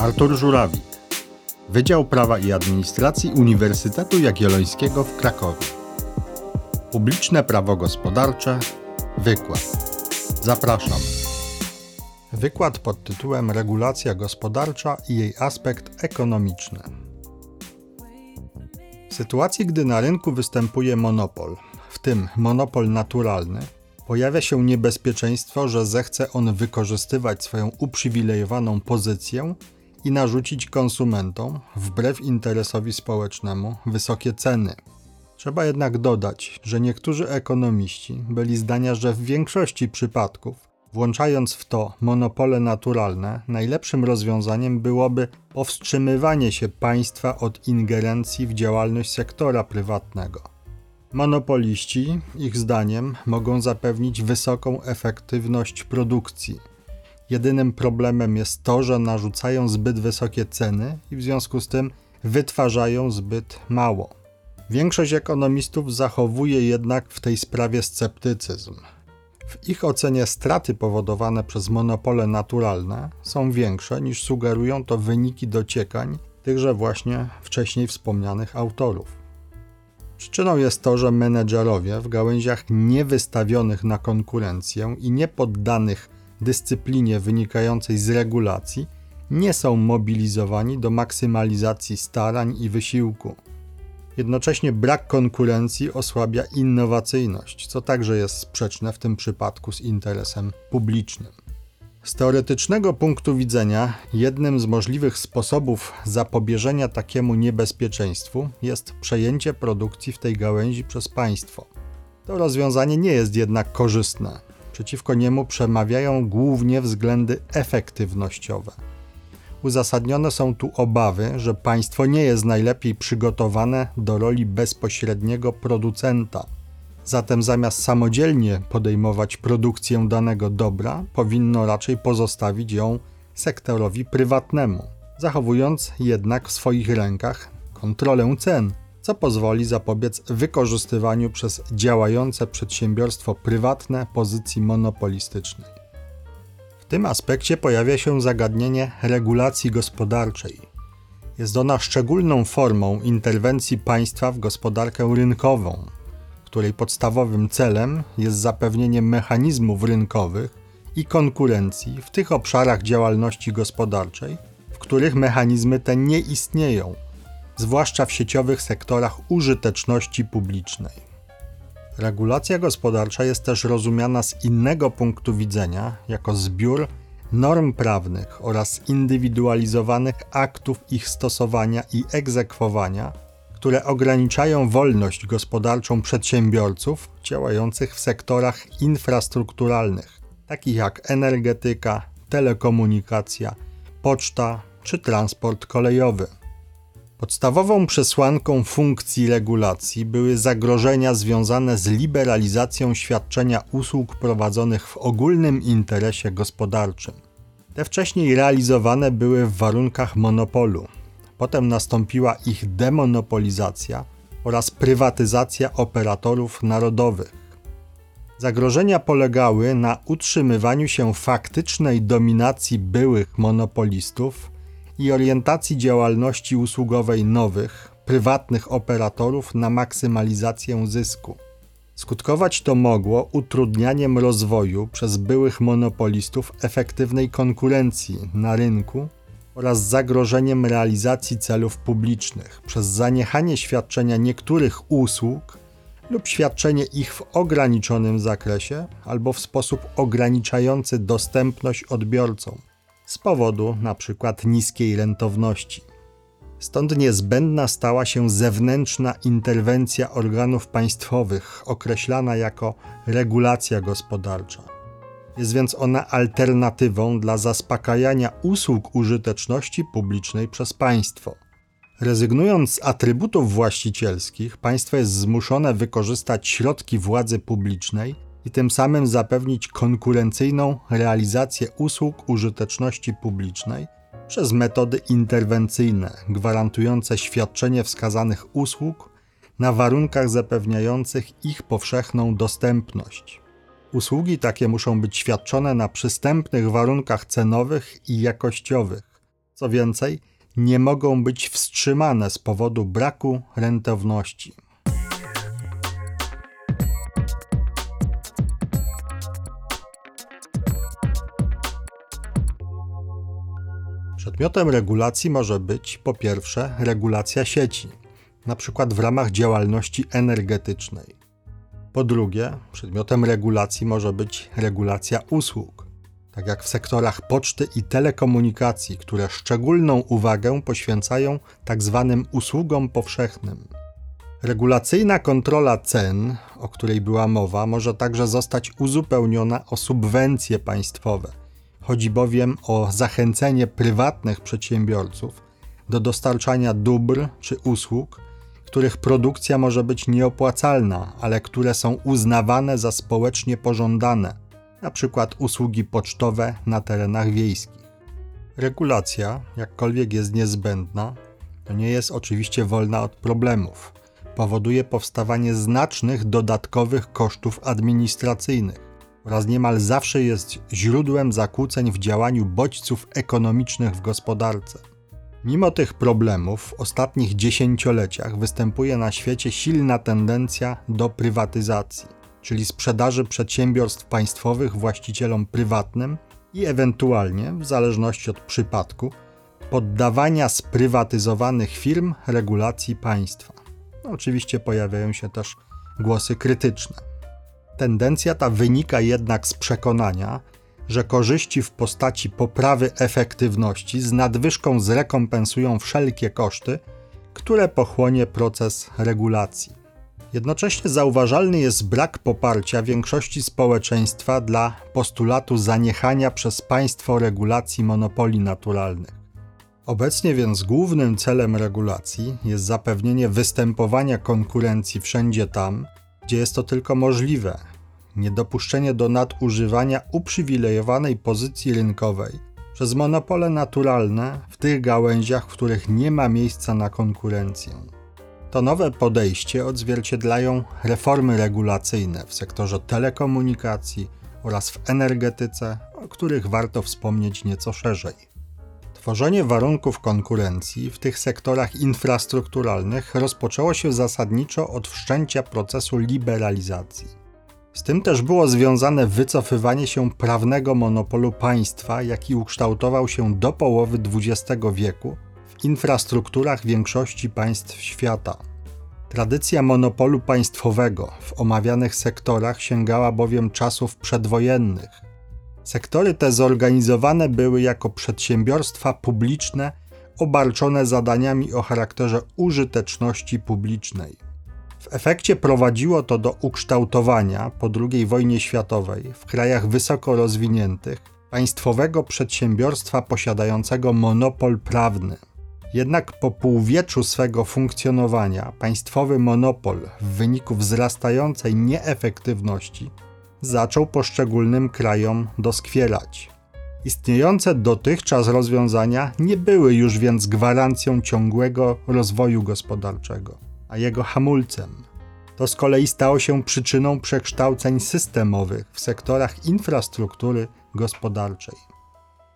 Artur Żurawik, Wydział Prawa i Administracji Uniwersytetu Jagiellońskiego w Krakowie. Publiczne prawo gospodarcze. Wykład. Zapraszam. Wykład pod tytułem Regulacja gospodarcza i jej aspekt ekonomiczny. W sytuacji, gdy na rynku występuje monopol, w tym monopol naturalny, pojawia się niebezpieczeństwo, że zechce on wykorzystywać swoją uprzywilejowaną pozycję i narzucić konsumentom, wbrew interesowi społecznemu, wysokie ceny. Trzeba jednak dodać, że niektórzy ekonomiści byli zdania, że w większości przypadków, włączając w to monopole naturalne, najlepszym rozwiązaniem byłoby powstrzymywanie się państwa od ingerencji w działalność sektora prywatnego. Monopoliści, ich zdaniem, mogą zapewnić wysoką efektywność produkcji. Jedynym problemem jest to, że narzucają zbyt wysokie ceny i w związku z tym wytwarzają zbyt mało. Większość ekonomistów zachowuje jednak w tej sprawie sceptycyzm. W ich ocenie straty powodowane przez monopole naturalne są większe niż sugerują to wyniki dociekań tychże właśnie wcześniej wspomnianych autorów. Przyczyną jest to, że menedżerowie w gałęziach niewystawionych na konkurencję i niepoddanych dyscyplinie wynikającej z regulacji nie są mobilizowani do maksymalizacji starań i wysiłku. Jednocześnie brak konkurencji osłabia innowacyjność, co także jest sprzeczne w tym przypadku z interesem publicznym. Z teoretycznego punktu widzenia, jednym z możliwych sposobów zapobieżenia takiemu niebezpieczeństwu jest przejęcie produkcji w tej gałęzi przez państwo. To rozwiązanie nie jest jednak korzystne. Przeciwko niemu przemawiają głównie względy efektywnościowe. Uzasadnione są tu obawy, że państwo nie jest najlepiej przygotowane do roli bezpośredniego producenta Zatem zamiast samodzielnie podejmować produkcję danego dobra, powinno raczej pozostawić ją sektorowi prywatnemu, zachowując jednak w swoich rękach kontrolę cen, co pozwoli zapobiec wykorzystywaniu przez działające przedsiębiorstwo prywatne pozycji monopolistycznej. W tym aspekcie pojawia się zagadnienie regulacji gospodarczej. Jest ona szczególną formą interwencji państwa w gospodarkę rynkową, której podstawowym celem jest zapewnienie mechanizmów rynkowych i konkurencji w tych obszarach działalności gospodarczej, w których mechanizmy te nie istnieją, zwłaszcza w sieciowych sektorach użyteczności publicznej. Regulacja gospodarcza jest też rozumiana z innego punktu widzenia jako zbiór norm prawnych oraz indywidualizowanych aktów ich stosowania i egzekwowania które ograniczają wolność gospodarczą przedsiębiorców działających w sektorach infrastrukturalnych, takich jak energetyka, telekomunikacja, poczta czy transport kolejowy. Podstawową przesłanką funkcji regulacji były zagrożenia związane z liberalizacją świadczenia usług prowadzonych w ogólnym interesie gospodarczym. Te wcześniej realizowane były w warunkach monopolu, Potem nastąpiła ich demonopolizacja oraz prywatyzacja operatorów narodowych. Zagrożenia polegały na utrzymywaniu się faktycznej dominacji byłych monopolistów i orientacji działalności usługowej nowych, prywatnych operatorów na maksymalizację zysku. Skutkować to mogło utrudnianiem rozwoju przez byłych monopolistów efektywnej konkurencji na rynku oraz zagrożeniem realizacji celów publicznych przez zaniechanie świadczenia niektórych usług lub świadczenie ich w ograniczonym zakresie albo w sposób ograniczający dostępność odbiorcom z powodu np. niskiej rentowności. Stąd niezbędna stała się zewnętrzna interwencja organów państwowych, określana jako regulacja gospodarcza. Jest więc ona alternatywą dla zaspokajania usług użyteczności publicznej przez państwo. Rezygnując z atrybutów właścicielskich, państwo jest zmuszone wykorzystać środki władzy publicznej i tym samym zapewnić konkurencyjną realizację usług użyteczności publicznej przez metody interwencyjne, gwarantujące świadczenie wskazanych usług na warunkach zapewniających ich powszechną dostępność. Usługi takie muszą być świadczone na przystępnych warunkach cenowych i jakościowych, Co więcej, nie mogą być wstrzymane z powodu braku rentowności. Przedmiotem regulacji może być po pierwsze regulacja sieci, np. w ramach działalności energetycznej. Po drugie, przedmiotem regulacji może być regulacja usług, tak jak w sektorach poczty i telekomunikacji, które szczególną uwagę poświęcają tzw. Tak usługom powszechnym. Regulacyjna kontrola cen, o której była mowa, może także zostać uzupełniona o subwencje państwowe. Chodzi bowiem o zachęcenie prywatnych przedsiębiorców do dostarczania dóbr czy usług, których produkcja może być nieopłacalna, ale które są uznawane za społecznie pożądane, np. usługi pocztowe na terenach wiejskich. Regulacja, jakkolwiek jest niezbędna, to nie jest oczywiście wolna od problemów. Powoduje powstawanie znacznych dodatkowych kosztów administracyjnych oraz niemal zawsze jest źródłem zakłóceń w działaniu bodźców ekonomicznych w gospodarce. Mimo tych problemów w ostatnich dziesięcioleciach występuje na świecie silna tendencja do prywatyzacji, czyli sprzedaży przedsiębiorstw państwowych właścicielom prywatnym i ewentualnie, w zależności od przypadku, poddawania sprywatyzowanych firm regulacji państwa. Oczywiście pojawiają się też głosy krytyczne. Tendencja ta wynika jednak z przekonania, że korzyści w postaci poprawy efektywności z nadwyżką zrekompensują wszelkie koszty, które pochłonie proces regulacji. Jednocześnie zauważalny jest brak poparcia większości społeczeństwa dla postulatu zaniechania przez państwo regulacji monopoli naturalnych. Obecnie więc głównym celem regulacji jest zapewnienie występowania konkurencji wszędzie tam, gdzie jest to tylko możliwe, niedopuszczenie do nadużywania uprzywilejowanej pozycji rynkowej przez monopole naturalne w tych gałęziach, w których nie ma miejsca na konkurencję. To nowe podejście odzwierciedlają reformy regulacyjne w sektorze telekomunikacji oraz w energetyce, o których warto wspomnieć nieco szerzej. Tworzenie warunków konkurencji w tych sektorach infrastrukturalnych rozpoczęło się zasadniczo od wszczęcia procesu liberalizacji. Z tym też było związane wycofywanie się prawnego monopolu państwa, jaki ukształtował się do połowy XX wieku w infrastrukturach większości państw świata. Tradycja monopolu państwowego w omawianych sektorach sięgała bowiem czasów przedwojennych. Sektory te zorganizowane były jako przedsiębiorstwa publiczne obarczone zadaniami o charakterze użyteczności publicznej. W efekcie prowadziło to do ukształtowania po II wojnie światowej w krajach wysoko rozwiniętych państwowego przedsiębiorstwa posiadającego monopol prawny. Jednak po półwieczu swego funkcjonowania państwowy monopol w wyniku wzrastającej nieefektywności zaczął poszczególnym krajom doskwierać. Istniejące dotychczas rozwiązania nie były już więc gwarancją ciągłego rozwoju gospodarczego a jego hamulcem. To z kolei stało się przyczyną przekształceń systemowych w sektorach infrastruktury gospodarczej.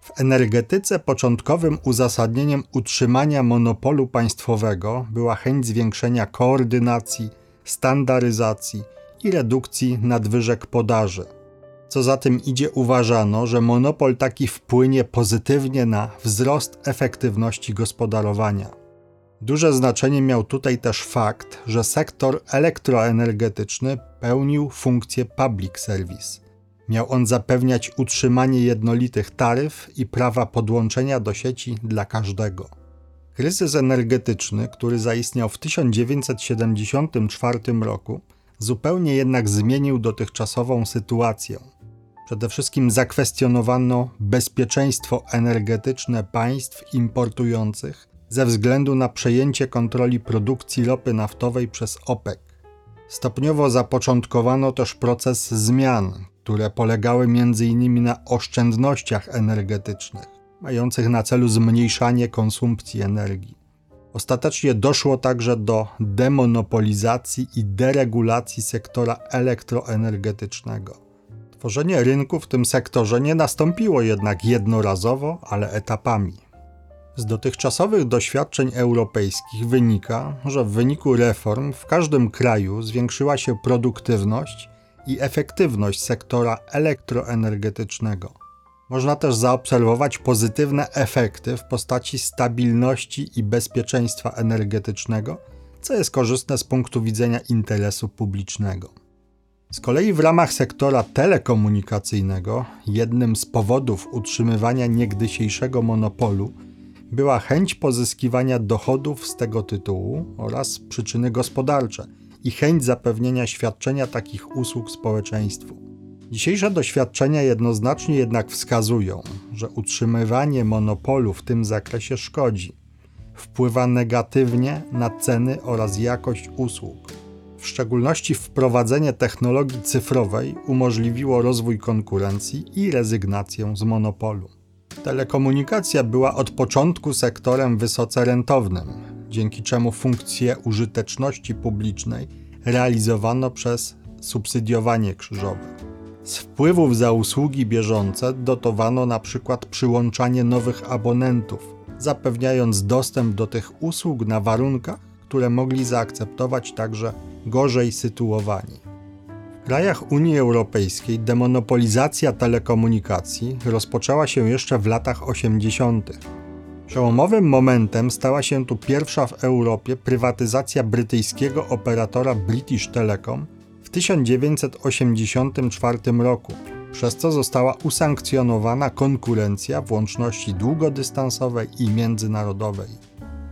W energetyce początkowym uzasadnieniem utrzymania monopolu państwowego była chęć zwiększenia koordynacji, standaryzacji i redukcji nadwyżek podaży. Co za tym idzie, uważano, że monopol taki wpłynie pozytywnie na wzrost efektywności gospodarowania. Duże znaczenie miał tutaj też fakt, że sektor elektroenergetyczny pełnił funkcję public service. Miał on zapewniać utrzymanie jednolitych taryf i prawa podłączenia do sieci dla każdego. Kryzys energetyczny, który zaistniał w 1974 roku, zupełnie jednak zmienił dotychczasową sytuację. Przede wszystkim zakwestionowano bezpieczeństwo energetyczne państw importujących ze względu na przejęcie kontroli produkcji ropy naftowej przez OPEC. Stopniowo zapoczątkowano też proces zmian, które polegały m.in. na oszczędnościach energetycznych, mających na celu zmniejszanie konsumpcji energii. Ostatecznie doszło także do demonopolizacji i deregulacji sektora elektroenergetycznego. Tworzenie rynku w tym sektorze nie nastąpiło jednak jednorazowo, ale etapami. Z dotychczasowych doświadczeń europejskich wynika, że w wyniku reform w każdym kraju zwiększyła się produktywność i efektywność sektora elektroenergetycznego. Można też zaobserwować pozytywne efekty w postaci stabilności i bezpieczeństwa energetycznego, co jest korzystne z punktu widzenia interesu publicznego. Z kolei w ramach sektora telekomunikacyjnego jednym z powodów utrzymywania niegdysiejszego monopolu była chęć pozyskiwania dochodów z tego tytułu oraz przyczyny gospodarcze i chęć zapewnienia świadczenia takich usług społeczeństwu. Dzisiejsze doświadczenia jednoznacznie jednak wskazują, że utrzymywanie monopolu w tym zakresie szkodzi. Wpływa negatywnie na ceny oraz jakość usług. W szczególności wprowadzenie technologii cyfrowej umożliwiło rozwój konkurencji i rezygnację z monopolu. Telekomunikacja była od początku sektorem wysoce rentownym, dzięki czemu funkcje użyteczności publicznej realizowano przez subsydiowanie krzyżowe. Z wpływów za usługi bieżące dotowano na przykład przyłączanie nowych abonentów, zapewniając dostęp do tych usług na warunkach, które mogli zaakceptować także gorzej sytuowani. Krajach Unii Europejskiej demonopolizacja telekomunikacji rozpoczęła się jeszcze w latach 80. Przełomowym momentem stała się tu pierwsza w Europie prywatyzacja brytyjskiego operatora British Telecom w 1984 roku, przez co została usankcjonowana konkurencja w łączności długodystansowej i międzynarodowej.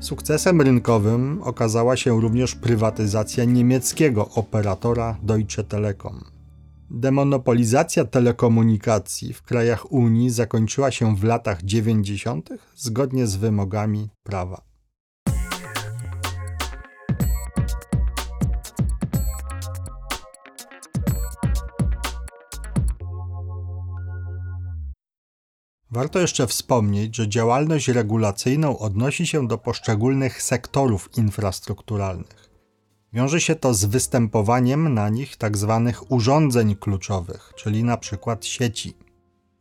Sukcesem rynkowym okazała się również prywatyzacja niemieckiego operatora Deutsche Telekom. Demonopolizacja telekomunikacji w krajach Unii zakończyła się w latach 90. zgodnie z wymogami prawa. Warto jeszcze wspomnieć, że działalność regulacyjną odnosi się do poszczególnych sektorów infrastrukturalnych. Wiąże się to z występowaniem na nich tzw. Tak urządzeń kluczowych, czyli np. sieci.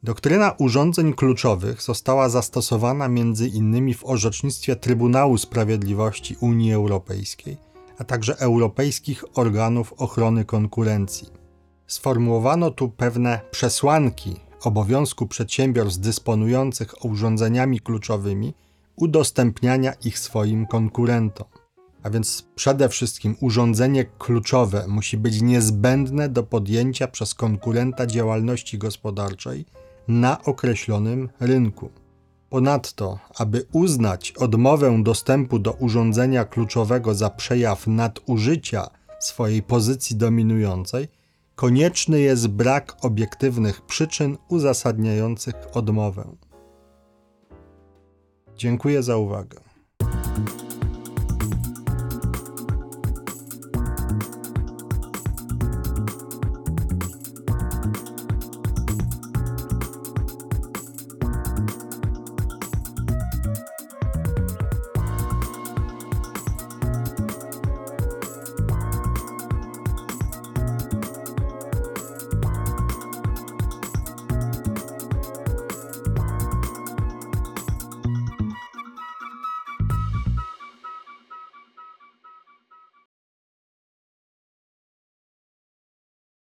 Doktryna urządzeń kluczowych została zastosowana m.in. w orzecznictwie Trybunału Sprawiedliwości Unii Europejskiej, a także europejskich organów ochrony konkurencji. Sformułowano tu pewne przesłanki obowiązku przedsiębiorstw dysponujących urządzeniami kluczowymi udostępniania ich swoim konkurentom. A więc przede wszystkim urządzenie kluczowe musi być niezbędne do podjęcia przez konkurenta działalności gospodarczej na określonym rynku. Ponadto, aby uznać odmowę dostępu do urządzenia kluczowego za przejaw nadużycia swojej pozycji dominującej, konieczny jest brak obiektywnych przyczyn uzasadniających odmowę. Dziękuję za uwagę.